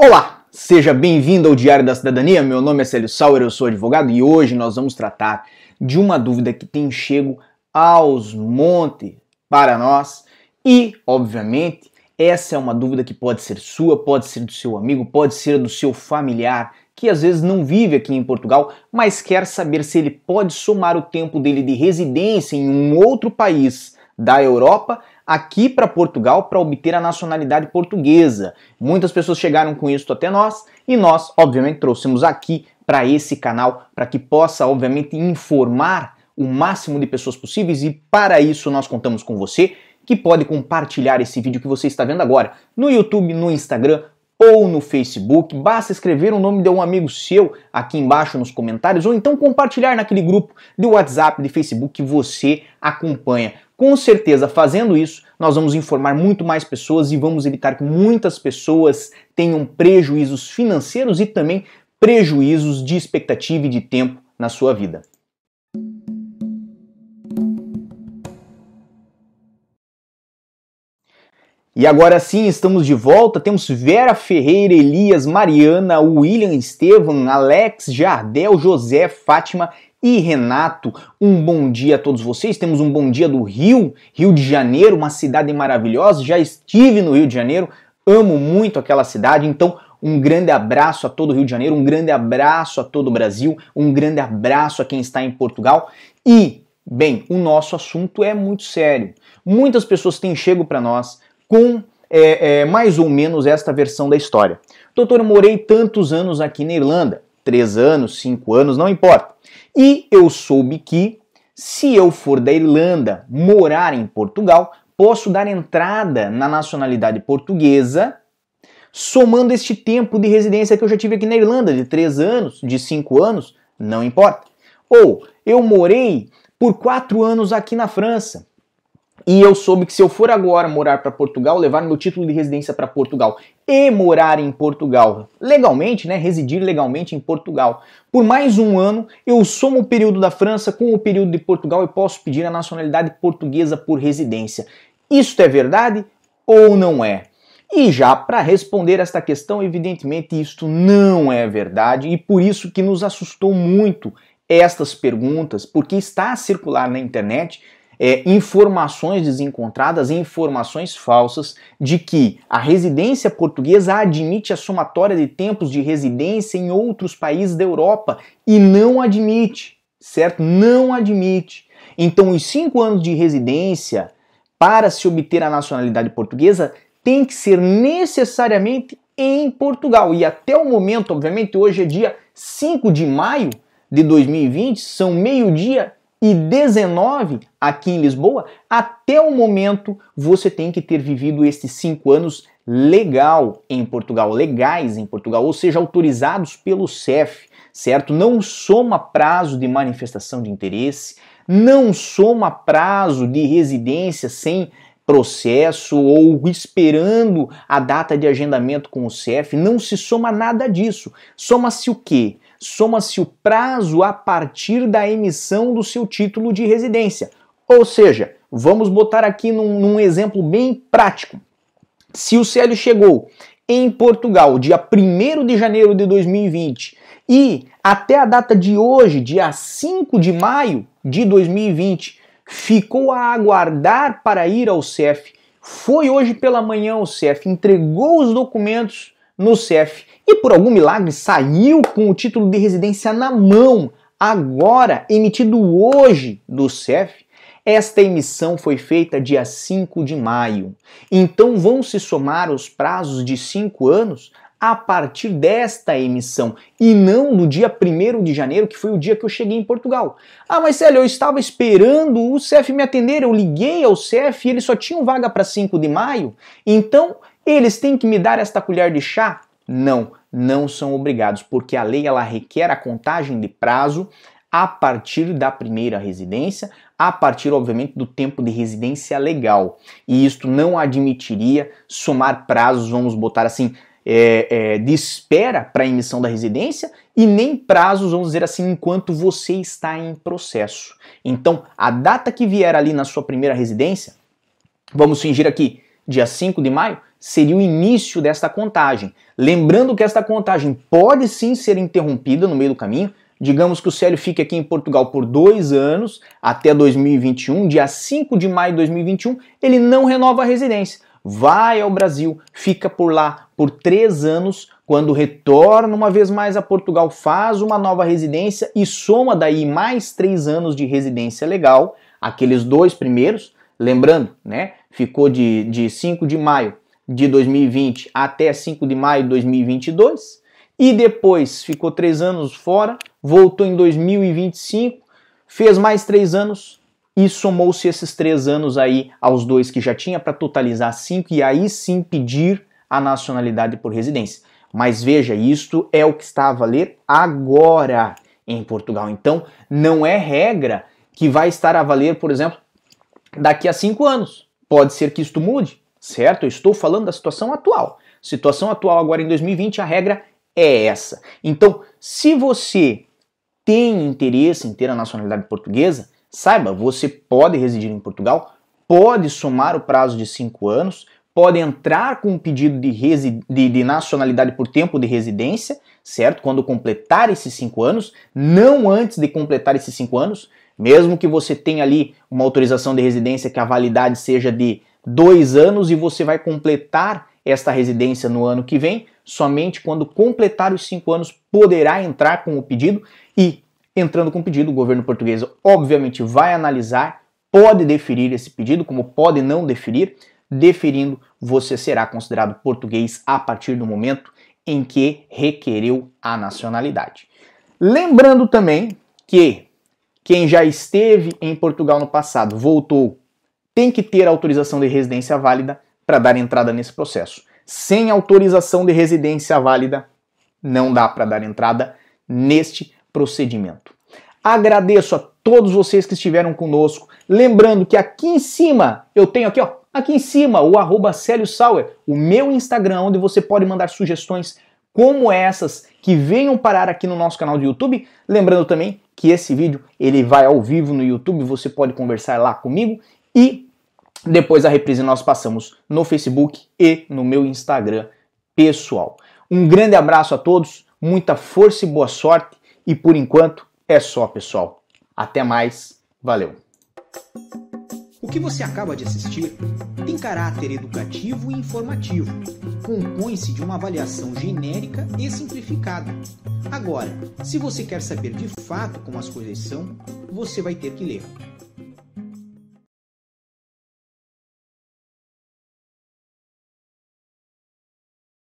Olá, seja bem-vindo ao Diário da Cidadania. Meu nome é Célio Sauer, eu sou advogado e hoje nós vamos tratar de uma dúvida que tem chego aos montes para nós e, obviamente, essa é uma dúvida que pode ser sua, pode ser do seu amigo, pode ser do seu familiar que às vezes não vive aqui em Portugal, mas quer saber se ele pode somar o tempo dele de residência em um outro país da Europa aqui para Portugal para obter a nacionalidade portuguesa. Muitas pessoas chegaram com isso até nós e nós, obviamente, trouxemos aqui para esse canal para que possa, obviamente, informar o máximo de pessoas possíveis e para isso nós contamos com você que pode compartilhar esse vídeo que você está vendo agora no YouTube, no Instagram ou no Facebook. Basta escrever o nome de um amigo seu aqui embaixo nos comentários ou então compartilhar naquele grupo de WhatsApp, de Facebook que você acompanha. Com certeza, fazendo isso, nós vamos informar muito mais pessoas e vamos evitar que muitas pessoas tenham prejuízos financeiros e também prejuízos de expectativa e de tempo na sua vida. E agora sim, estamos de volta. Temos Vera Ferreira, Elias, Mariana, William Estevam, Alex, Jardel, José, Fátima e Renato. Um bom dia a todos vocês. Temos um bom dia do Rio, Rio de Janeiro, uma cidade maravilhosa. Já estive no Rio de Janeiro, amo muito aquela cidade, então um grande abraço a todo o Rio de Janeiro, um grande abraço a todo o Brasil, um grande abraço a quem está em Portugal. E, bem, o nosso assunto é muito sério. Muitas pessoas têm chego para nós com é, é, mais ou menos esta versão da história. Doutor, eu morei tantos anos aqui na Irlanda, três anos, cinco anos, não importa. E eu soube que, se eu for da Irlanda morar em Portugal, posso dar entrada na nacionalidade portuguesa, somando este tempo de residência que eu já tive aqui na Irlanda, de três anos, de cinco anos, não importa. Ou eu morei por quatro anos aqui na França. E eu soube que se eu for agora morar para Portugal, levar meu título de residência para Portugal e morar em Portugal legalmente, né, residir legalmente em Portugal, por mais um ano, eu somo o período da França com o período de Portugal e posso pedir a nacionalidade portuguesa por residência. Isto é verdade ou não é? E já para responder esta questão, evidentemente isto não é verdade e por isso que nos assustou muito estas perguntas, porque está a circular na internet é, informações desencontradas, informações falsas de que a residência portuguesa admite a somatória de tempos de residência em outros países da Europa e não admite, certo? Não admite. Então, os cinco anos de residência para se obter a nacionalidade portuguesa tem que ser necessariamente em Portugal. E até o momento, obviamente, hoje é dia 5 de maio de 2020, são meio-dia e 19 aqui em Lisboa, até o momento você tem que ter vivido esses cinco anos legal em Portugal, legais em Portugal, ou seja, autorizados pelo CEF, certo? Não soma prazo de manifestação de interesse, não soma prazo de residência sem processo ou esperando a data de agendamento com o CEF, não se soma nada disso. Soma-se o quê? Soma-se o prazo a partir da emissão do seu título de residência. Ou seja, vamos botar aqui num, num exemplo bem prático. Se o Célio chegou em Portugal dia 1 de janeiro de 2020 e até a data de hoje, dia 5 de maio de 2020, ficou a aguardar para ir ao CEF, foi hoje pela manhã ao CEF, entregou os documentos no CEF e por algum milagre saiu com o título de residência na mão, agora emitido hoje do CEF. Esta emissão foi feita dia 5 de maio. Então vão se somar os prazos de 5 anos a partir desta emissão e não do dia 1 de janeiro, que foi o dia que eu cheguei em Portugal. Ah, mas eu estava esperando o CEF me atender, eu liguei ao CEF e eles só tinham vaga para 5 de maio, então eles têm que me dar esta colher de chá? Não, não são obrigados, porque a lei ela requer a contagem de prazo a partir da primeira residência, a partir, obviamente, do tempo de residência legal. E isto não admitiria somar prazos, vamos botar assim, é, é, de espera para a emissão da residência e nem prazos, vamos dizer assim, enquanto você está em processo. Então, a data que vier ali na sua primeira residência, vamos fingir aqui, dia 5 de maio, seria o início desta contagem. Lembrando que esta contagem pode sim ser interrompida no meio do caminho. Digamos que o Célio fique aqui em Portugal por dois anos, até 2021, dia 5 de maio de 2021, ele não renova a residência. Vai ao Brasil, fica por lá por três anos, quando retorna uma vez mais a Portugal, faz uma nova residência e soma daí mais três anos de residência legal, aqueles dois primeiros, lembrando, né? Ficou de, de 5 de maio de 2020 até 5 de maio de 2022 e depois ficou três anos fora, voltou em 2025, fez mais três anos e somou-se esses três anos aí aos dois que já tinha para totalizar cinco e aí sim pedir a nacionalidade por residência. Mas veja, isto é o que está a valer agora em Portugal. Então, não é regra que vai estar a valer, por exemplo, daqui a cinco anos. Pode ser que isto mude certo? Eu estou falando da situação atual. Situação atual agora em 2020, a regra é essa. Então, se você tem interesse em ter a nacionalidade portuguesa, saiba, você pode residir em Portugal, pode somar o prazo de cinco anos, pode entrar com um pedido de, de, de, nacionalidade por tempo de residência, certo? Quando completar esses cinco anos, não antes de completar esses cinco anos, mesmo que você tenha ali uma autorização de residência que a validade seja de dois anos e você vai completar esta residência no ano que vem. Somente quando completar os cinco anos poderá entrar com o pedido e, entrando com pedido, o governo português obviamente vai analisar, pode deferir esse pedido, como pode não deferir. Deferindo, você será considerado português a partir do momento em que requereu a nacionalidade. Lembrando também que quem já esteve em Portugal no passado voltou tem que ter autorização de residência válida para dar entrada nesse processo. Sem autorização de residência válida, não dá para dar entrada neste procedimento. Agradeço a todos vocês que estiveram conosco. Lembrando que aqui em cima, eu tenho aqui, ó, aqui em cima, o arroba Célio Sauer, o meu Instagram, onde você pode mandar sugestões como essas que venham parar aqui no nosso canal do YouTube. Lembrando também que esse vídeo ele vai ao vivo no YouTube, você pode conversar lá comigo e depois a reprise nós passamos no Facebook e no meu Instagram pessoal. Um grande abraço a todos, muita força e boa sorte e por enquanto é só, pessoal. Até mais, valeu. O que você acaba de assistir tem caráter educativo e informativo. Compõe-se de uma avaliação genérica e simplificada. Agora, se você quer saber de fato como as coisas são, você vai ter que ler.